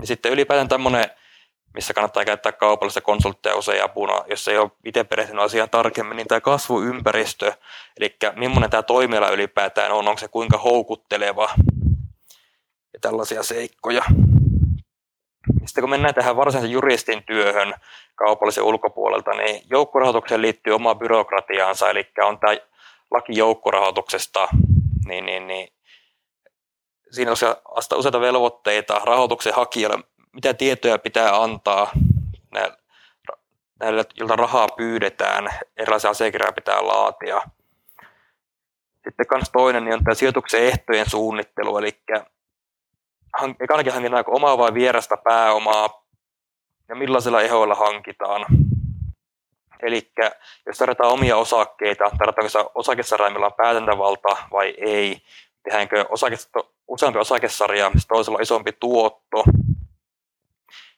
S3: Ja sitten ylipäätään tämmöinen missä kannattaa käyttää kaupallista konsultteja usein apuna, jos ei ole itse perehtynyt asiaan tarkemmin, niin tämä kasvuympäristö, eli millainen tämä toimiala ylipäätään on, onko se kuinka houkutteleva ja tällaisia seikkoja. Sitten kun mennään tähän varsinaisen juristin työhön kaupallisen ulkopuolelta, niin joukkorahoitukseen liittyy oma byrokratiaansa, eli on tämä laki joukkorahoituksesta, niin, niin, niin siinä on useita velvoitteita rahoituksen hakijalle, mitä tietoja pitää antaa näille, joilta rahaa pyydetään, erilaisia asiakirjoja pitää laatia. Sitten myös toinen niin on tämä sijoituksen ehtojen suunnittelu, eli ekanakin hankitaan omaa vai vierasta pääomaa ja millaisilla ehoilla hankitaan. Eli jos tarvitaan omia osakkeita, tarvitaanko osakesarja, on päätäntävalta vai ei, tehdäänkö osakes, useampi osakesarja, missä toisella on isompi tuotto,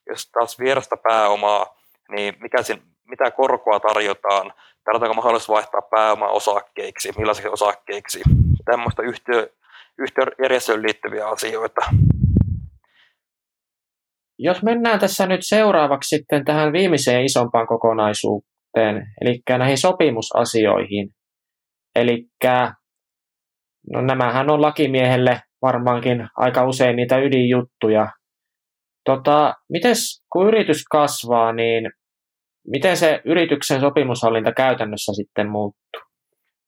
S3: jos taas vierasta pääomaa, niin mikä siinä, mitä korkoa tarjotaan, tarjotaanko mahdollisuus vaihtaa pääomaa osakkeiksi, millaisiksi osakkeiksi, tämmöistä yhtiö, yhtiöjärjestöön liittyviä asioita.
S5: Jos mennään tässä nyt seuraavaksi sitten tähän viimeiseen isompaan kokonaisuuteen, eli näihin sopimusasioihin. Eli no nämähän on lakimiehelle varmaankin aika usein niitä ydinjuttuja, Tota, mites, kun yritys kasvaa, niin miten se yrityksen sopimushallinta käytännössä sitten muuttuu?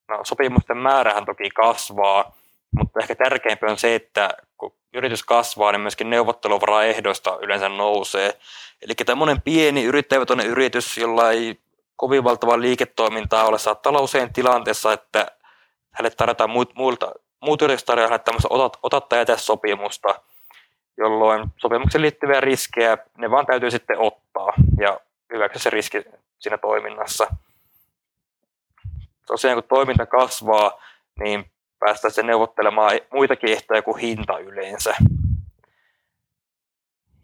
S3: No, sopimusten määrähän toki kasvaa, mutta ehkä tärkeämpi on se, että kun yritys kasvaa, niin myöskin neuvotteluvara ehdoista yleensä nousee. Eli tämmöinen pieni yrittäjävetoinen yritys, jolla ei kovin valtavaa liiketoimintaa ole, saattaa olla usein tilanteessa, että hänelle tarjotaan muut, muilta, muut yritykset tarjoavat tämmöistä otat, otat tai sopimusta, jolloin sopimukseen liittyviä riskejä, ne vaan täytyy sitten ottaa ja hyväksyä se riski siinä toiminnassa. Tosiaan kun toiminta kasvaa, niin päästään sitten neuvottelemaan muitakin ehtoja kuin hinta yleensä.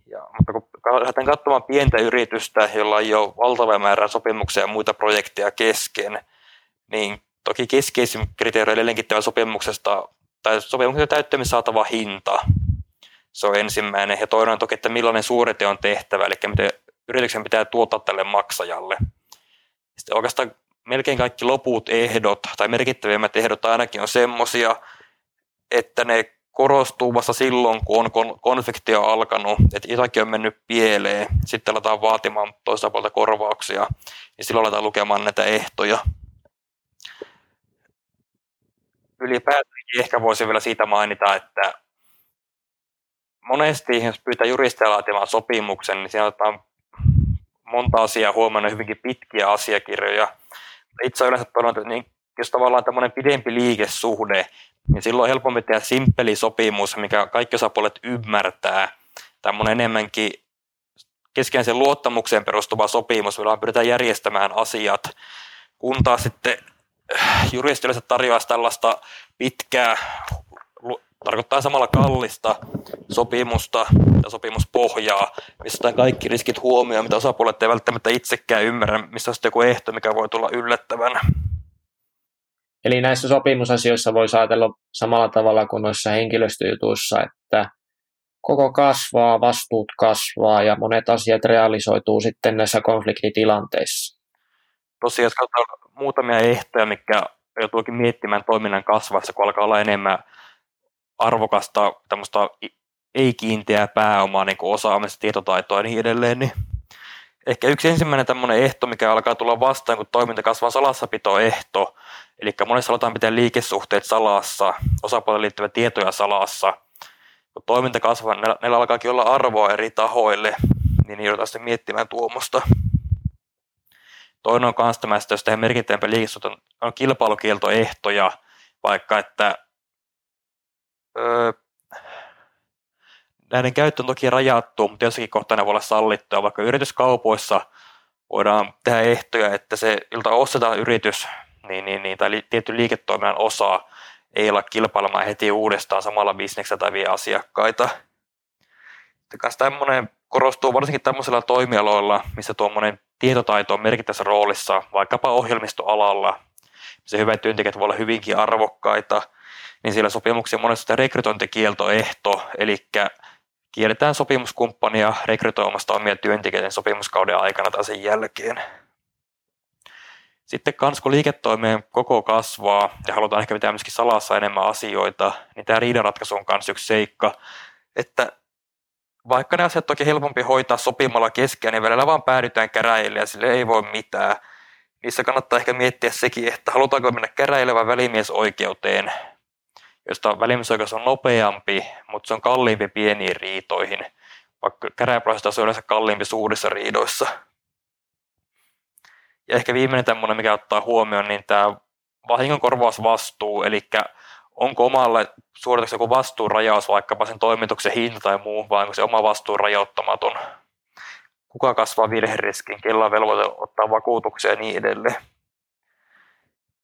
S3: Ja, mutta kun lähdetään katsomaan pientä yritystä, jolla ei ole valtava määrä sopimuksia ja muita projekteja kesken, niin toki keskeisin kriteeri edelleenkin sopimuksesta tai sopimuksen täyttämisen saatava hinta. Se on ensimmäinen. Ja toinen on toki, että millainen suorite on tehtävä, eli miten yrityksen pitää tuottaa tälle maksajalle. Sitten oikeastaan melkein kaikki loput ehdot, tai merkittävimmät ehdot ainakin on semmoisia, että ne korostuu vasta silloin, kun on konflikti on alkanut, että jotakin on mennyt pieleen, sitten aletaan vaatimaan toista puolta korvauksia, niin silloin aletaan lukemaan näitä ehtoja. Ylipäätään ehkä voisin vielä siitä mainita, että monesti, jos pyytää juristia laatimaan sopimuksen, niin siinä otetaan monta asiaa huomioon, hyvinkin pitkiä asiakirjoja. Itse yleensä todennut, että niin, jos tavallaan tämmöinen pidempi liikesuhde, niin silloin on helpompi tehdä simppeli sopimus, mikä kaikki osapuolet ymmärtää. Tämmöinen enemmänkin keskeisen luottamukseen perustuva sopimus, millä pyritään järjestämään asiat, kun taas sitten juristi yleensä tarjoaa tällaista pitkää tarkoittaa samalla kallista sopimusta ja sopimuspohjaa, missä otetaan kaikki riskit huomioon, mitä osapuolet ei välttämättä itsekään ymmärrä, missä on sitten joku ehto, mikä voi tulla yllättävänä.
S5: Eli näissä sopimusasioissa voi ajatella samalla tavalla kuin noissa henkilöstöjutuissa, että
S2: koko kasvaa, vastuut kasvaa ja monet asiat realisoituu sitten näissä konfliktitilanteissa.
S3: Tosiaan, jos katsotaan muutamia ehtoja, mikä joutuukin miettimään toiminnan kasvassa, kun alkaa olla enemmän arvokasta tämmöistä ei-kiinteää pääomaa, niin kuin osaamista, tietotaitoa ja niin edelleen, niin ehkä yksi ensimmäinen tämmöinen ehto, mikä alkaa tulla vastaan, kun toiminta kasvaa salassapitoehto, eli monessa halutaan pitää liikesuhteet salassa, osapuolelle liittyvä tietoja salassa, kun toiminta kasvaa, näillä, alkaakin olla arvoa eri tahoille, niin joudutaan sitten miettimään tuomusta. Toinen on myös tämä, että jos tehdään merkittävämpi liikesuhteen, on kilpailukieltoehtoja, vaikka että öö, näiden käyttö on toki rajattu, mutta jossakin kohtaa ne voi olla sallittuja. Vaikka yrityskaupoissa voidaan tehdä ehtoja, että se, ilta ostetaan yritys niin, niin, niin, tai li, tietty liiketoiminnan osa ei olla kilpailemaan heti uudestaan samalla bisneksellä tai vie asiakkaita. Sitten tämmöinen korostuu varsinkin tämmöisillä toimialoilla, missä tuommoinen tietotaito on merkittävässä roolissa, vaikkapa ohjelmistoalalla, missä hyvät työntekijät voi olla hyvinkin arvokkaita, niin siellä sopimuksia monesti rekrytointikieltoehto, eli kielletään sopimuskumppania rekrytoimasta omia työntekijöiden sopimuskauden aikana tai sen jälkeen. Sitten kans kun liiketoimeen koko kasvaa ja halutaan ehkä pitää myöskin salassa enemmän asioita, niin tämä riidanratkaisu on myös yksi seikka, että vaikka ne asiat toki helpompi hoitaa sopimalla keskeään, niin välillä vaan päädytään käräjille ja sille ei voi mitään. Niissä kannattaa ehkä miettiä sekin, että halutaanko mennä käräjille vai välimiesoikeuteen, josta välimiesoikeus on nopeampi, mutta se on kalliimpi pieniin riitoihin, vaikka käräjäprosessi on yleensä kalliimpi suurissa riidoissa. Ja ehkä viimeinen tämmöinen, mikä ottaa huomioon, niin tämä vahingonkorvausvastuu, eli onko omalle suoritaksi joku vastuurajaus, vaikkapa sen toimituksen hinta tai muu, vai onko se oma vastuu rajoittamaton. Kuka kasvaa virheriskin, kella on velvoite ottaa vakuutuksia ja niin edelleen.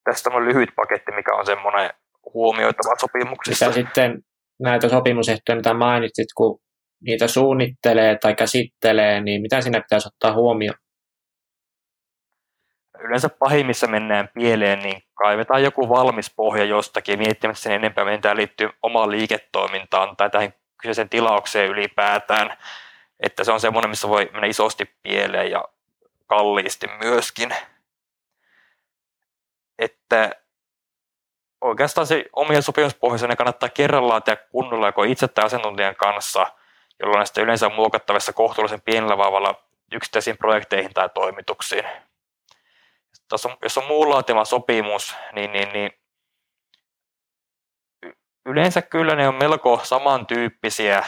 S3: Tästä on lyhyt paketti, mikä on semmoinen huomioitava sopimuksissa.
S2: Mitä sitten näitä sopimusehtoja, mitä mainitsit, kun niitä suunnittelee tai käsittelee, niin mitä siinä pitäisi ottaa huomioon?
S3: Yleensä pahimmissa mennään pieleen, niin kaivetaan joku valmis pohja jostakin miettimättä sen enempää, miten liittyy omaan liiketoimintaan tai tähän kyseisen tilaukseen ylipäätään. Että se on semmoinen, missä voi mennä isosti pieleen ja kalliisti myöskin. Että oikeastaan se omien sopimuspohjaisena kannattaa kerrallaan tehdä kunnolla joko itse tai asiantuntijan kanssa, jolloin näistä yleensä on muokattavissa kohtuullisen pienellä vaivalla yksittäisiin projekteihin tai toimituksiin. Tässä on, jos on muun laatima sopimus, niin, niin, niin yleensä kyllä ne on melko samantyyppisiä,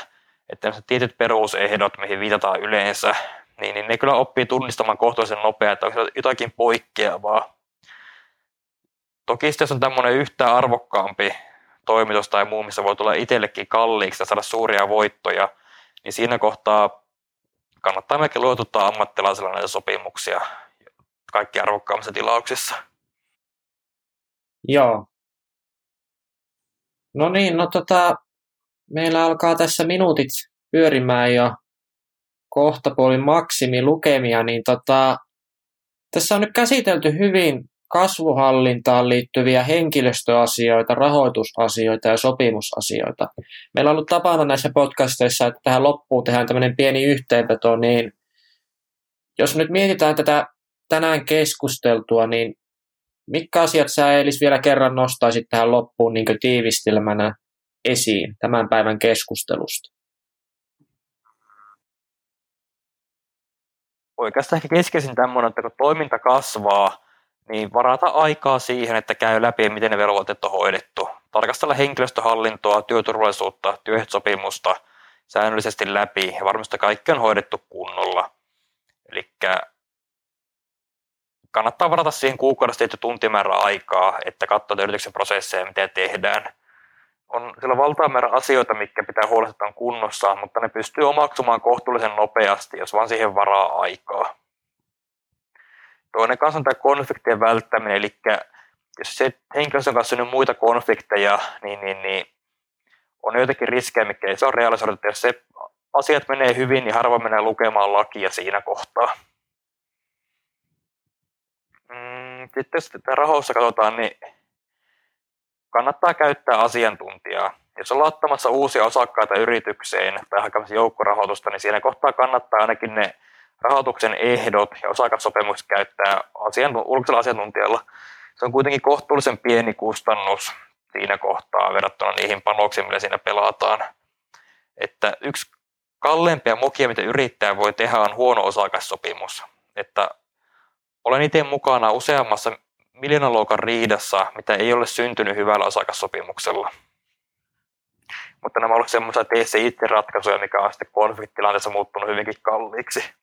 S3: että tietyt perusehdot, mihin viitataan yleensä, niin, niin ne kyllä oppii tunnistamaan kohtuullisen nopeasti, että onko jotakin poikkeavaa. Toki sitten jos on tämmöinen yhtään arvokkaampi toimitus tai muu, missä voi tulla itsellekin kalliiksi ja saada suuria voittoja, niin siinä kohtaa kannattaa melkein luotuttaa ammattilaisilla näitä sopimuksia kaikki arvokkaammissa tilauksissa.
S2: Joo. No niin, no tota, meillä alkaa tässä minuutit pyörimään jo kohta puolin maksimi lukemia, niin tota, tässä on nyt käsitelty hyvin kasvuhallintaan liittyviä henkilöstöasioita, rahoitusasioita ja sopimusasioita. Meillä on ollut tapana näissä podcasteissa, että tähän loppuun tehdään tämmöinen pieni yhteenveto, niin jos nyt mietitään tätä tänään keskusteltua, niin mitkä asiat sä Elis vielä kerran nostaisit tähän loppuun niin tiivistelmänä esiin tämän päivän keskustelusta?
S3: Oikeastaan ehkä keskeisin tämmöinen, että kun toiminta kasvaa, niin varata aikaa siihen, että käy läpi, miten ne velvoitteet on hoidettu. Tarkastella henkilöstöhallintoa, työturvallisuutta, työehtosopimusta säännöllisesti läpi ja varmasti kaikki on hoidettu kunnolla. Eli kannattaa varata siihen kuukaudessa tietty tuntimäärä aikaa, että katsoo yrityksen prosesseja, mitä tehdään. On sillä valtava määrä asioita, mitkä pitää huolehtia kunnossa, mutta ne pystyy omaksumaan kohtuullisen nopeasti, jos vaan siihen varaa aikaa. Toinen kanssa on tämä konfliktien välttäminen, eli jos se henkilöstön kanssa on muita konflikteja, niin, niin, niin on joitakin riskejä, mikä ei saa realisoida. Jos se asiat menee hyvin, niin harvoin menee lukemaan lakia siinä kohtaa. Sitten jos rahoissa katsotaan, niin kannattaa käyttää asiantuntijaa. jos on laittamassa uusia osakkaita yritykseen tai hakemassa joukkorahoitusta, niin siinä kohtaa kannattaa ainakin ne rahoituksen ehdot ja osakassopimus käyttää asian, ulkoisella asiantuntijalla. Se on kuitenkin kohtuullisen pieni kustannus siinä kohtaa verrattuna niihin panoksiin, millä siinä pelataan. Että yksi kalleimpia mokia, mitä yrittäjä voi tehdä, on huono osakassopimus. Että olen itse mukana useammassa miljoonaluokan riidassa, mitä ei ole syntynyt hyvällä osakassopimuksella. Mutta nämä ovat semmoisia tee se itse ratkaisuja, mikä on sitten konfliktilanteessa muuttunut hyvinkin kalliiksi.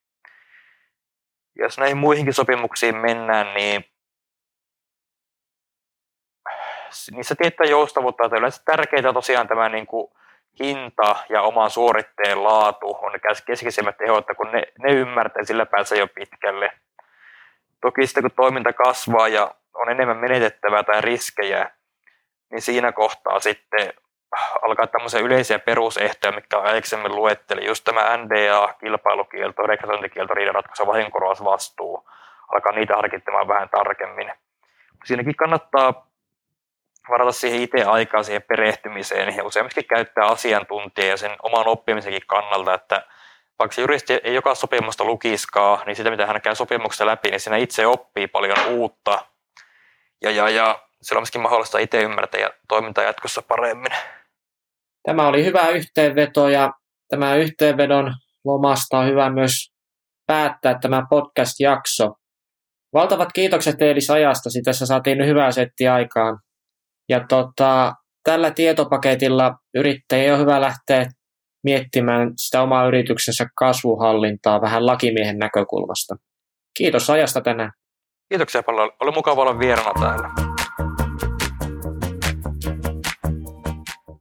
S3: Jos näihin muihinkin sopimuksiin mennään, niin niissä tiettyä joustavuutta, että yleensä tärkeintä tosiaan tämä niin kuin hinta ja oman suoritteen laatu on keskeisimmät tehot, kun ne, ne ymmärtää, sillä pääsee jo pitkälle. Toki sitten kun toiminta kasvaa ja on enemmän menetettävää tai riskejä, niin siinä kohtaa sitten alkaa tämmöisiä yleisiä perusehtoja, mitkä aikaisemmin luetteli, just tämä NDA, kilpailukielto, rekrytointikielto, riidanratkaisu, vahinkorausvastuu, alkaa niitä harkittamaan vähän tarkemmin. Siinäkin kannattaa varata siihen itse aikaa siihen perehtymiseen ja useimminkin käyttää asiantuntijaa sen oman oppimisenkin kannalta, että vaikka se juristi ei joka sopimusta lukiskaa, niin sitä mitä hän käy sopimuksesta läpi, niin siinä itse oppii paljon uutta ja, ja, ja sillä on myöskin mahdollista itse ymmärtää ja toimintaa jatkossa paremmin.
S2: Tämä oli hyvä yhteenveto ja tämä yhteenvedon lomasta on hyvä myös päättää tämä podcast-jakso. Valtavat kiitokset Eelis ajastasi. Tässä saatiin hyvää setti aikaan. Ja tota, tällä tietopaketilla yrittäjä on hyvä lähteä miettimään sitä omaa yrityksensä kasvuhallintaa vähän lakimiehen näkökulmasta. Kiitos ajasta tänään.
S3: Kiitoksia paljon. Oli mukava olla vieraana täällä.